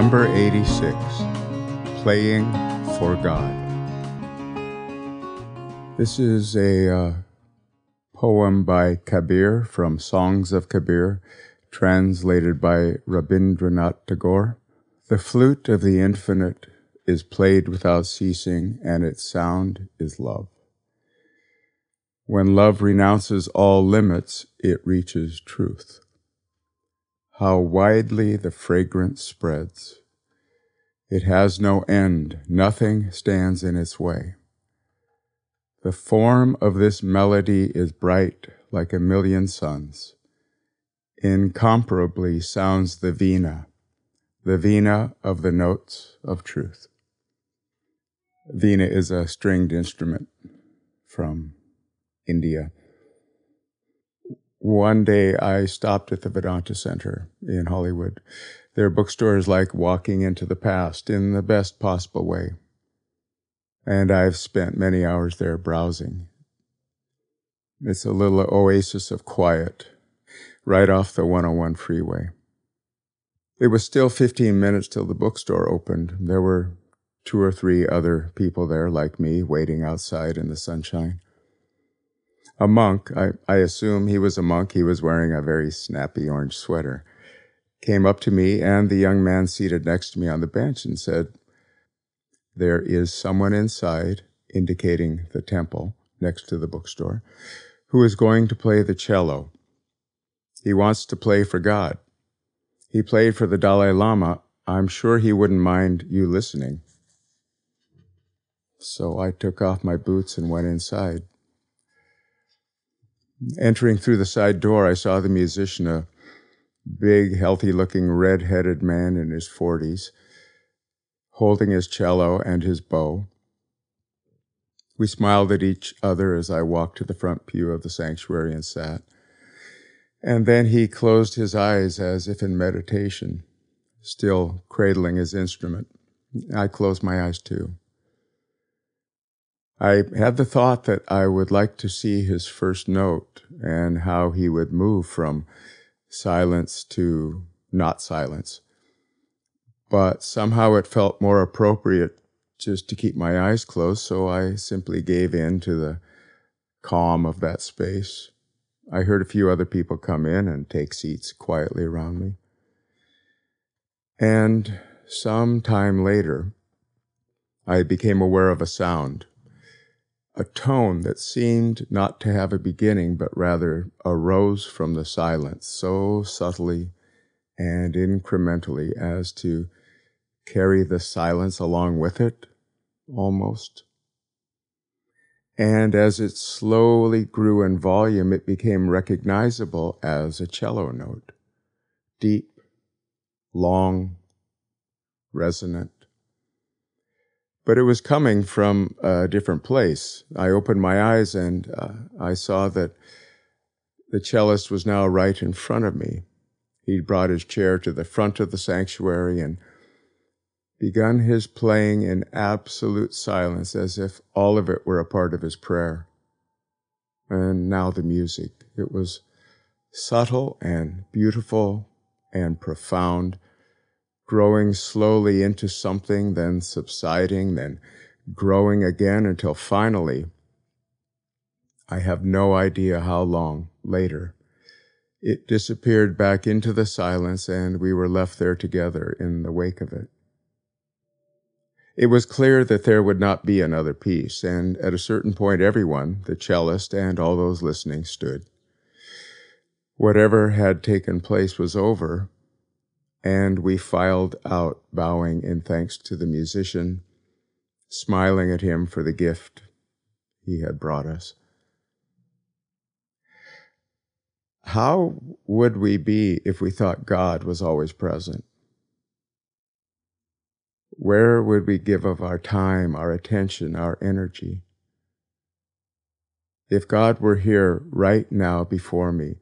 Number 86 Playing for God. This is a uh, poem by Kabir from Songs of Kabir, translated by Rabindranath Tagore. The flute of the infinite is played without ceasing, and its sound is love. When love renounces all limits, it reaches truth. How widely the fragrance spreads. It has no end, nothing stands in its way. The form of this melody is bright like a million suns. Incomparably sounds the vina, the vina of the notes of truth. Vina is a stringed instrument from India. One day I stopped at the Vedanta Center in Hollywood. Their bookstore is like walking into the past in the best possible way. And I've spent many hours there browsing. It's a little oasis of quiet right off the 101 freeway. It was still 15 minutes till the bookstore opened. There were two or three other people there like me waiting outside in the sunshine a monk, I, I assume he was a monk, he was wearing a very snappy orange sweater, came up to me and the young man seated next to me on the bench and said, There is someone inside, indicating the temple next to the bookstore, who is going to play the cello. He wants to play for God. He played for the Dalai Lama. I'm sure he wouldn't mind you listening. So I took off my boots and went inside. Entering through the side door, I saw the musician, a big, healthy looking, red headed man in his 40s, holding his cello and his bow. We smiled at each other as I walked to the front pew of the sanctuary and sat. And then he closed his eyes as if in meditation, still cradling his instrument. I closed my eyes too. I had the thought that I would like to see his first note and how he would move from silence to not silence. But somehow it felt more appropriate just to keep my eyes closed, so I simply gave in to the calm of that space. I heard a few other people come in and take seats quietly around me. And some time later, I became aware of a sound a tone that seemed not to have a beginning, but rather arose from the silence so subtly and incrementally as to carry the silence along with it, almost. And as it slowly grew in volume, it became recognizable as a cello note. Deep, long, resonant but it was coming from a different place. I opened my eyes and uh, I saw that the cellist was now right in front of me. He'd brought his chair to the front of the sanctuary and begun his playing in absolute silence as if all of it were a part of his prayer. And now the music. It was subtle and beautiful and profound growing slowly into something, then subsiding, then growing again until finally, I have no idea how long later, it disappeared back into the silence and we were left there together in the wake of it. It was clear that there would not be another piece, and at a certain point, everyone, the cellist and all those listening, stood. Whatever had taken place was over, and we filed out, bowing in thanks to the musician, smiling at him for the gift he had brought us. How would we be if we thought God was always present? Where would we give of our time, our attention, our energy? If God were here right now before me,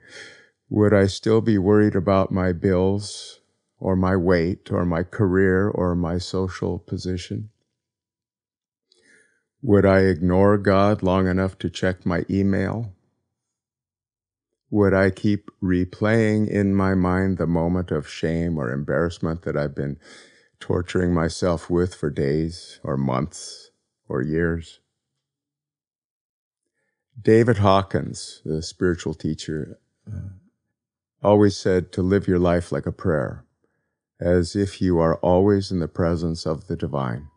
would I still be worried about my bills, or my weight or my career or my social position? Would I ignore God long enough to check my email? Would I keep replaying in my mind the moment of shame or embarrassment that I've been torturing myself with for days or months or years. David Hawkins, the spiritual teacher, uh, always said to live your life like a prayer, as if you are always in the presence of the divine,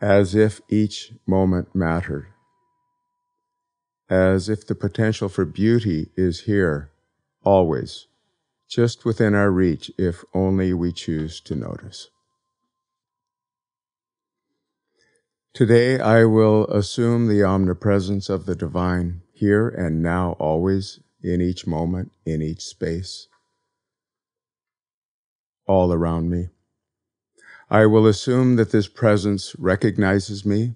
as if each moment mattered, as if the potential for beauty is here, always, just within our reach if only we choose to notice. Today I will assume the omnipresence of the divine here and now, always, in each moment, in each space, all around me. I will assume that this presence recognizes me.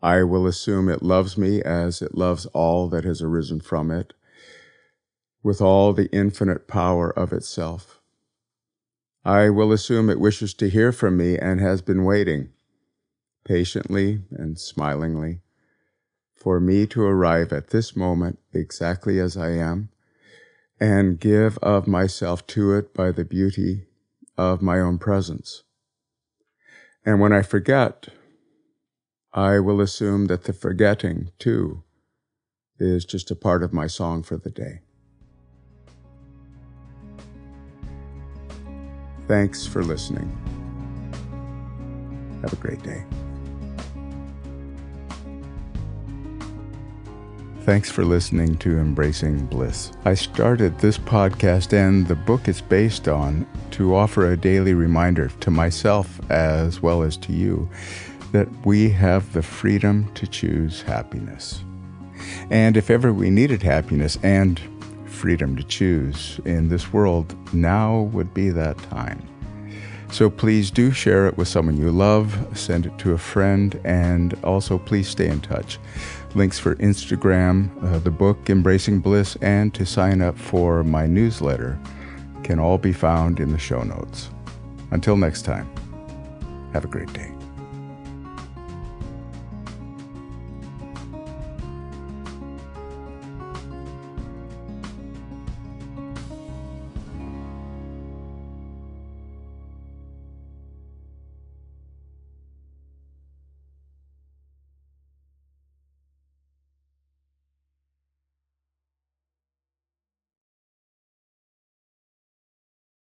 I will assume it loves me as it loves all that has arisen from it, with all the infinite power of itself. I will assume it wishes to hear from me and has been waiting patiently and smilingly, for me to arrive at this moment exactly as I am and give of myself to it by the beauty of my own presence. And when I forget, I will assume that the forgetting, too, is just a part of my song for the day. Thanks for listening. Have a great day. Thanks for listening to Embracing Bliss. I started this podcast and the book it's based on to offer a daily reminder to myself as well as to you that we have the freedom to choose happiness. And if ever we needed happiness and freedom to choose in this world, now would be that time. So please do share it with someone you love, send it to a friend, and also please stay in touch links for Instagram, uh, the book Embracing Bliss, and to sign up for my newsletter can all be found in the show notes. Until next time, have a great day.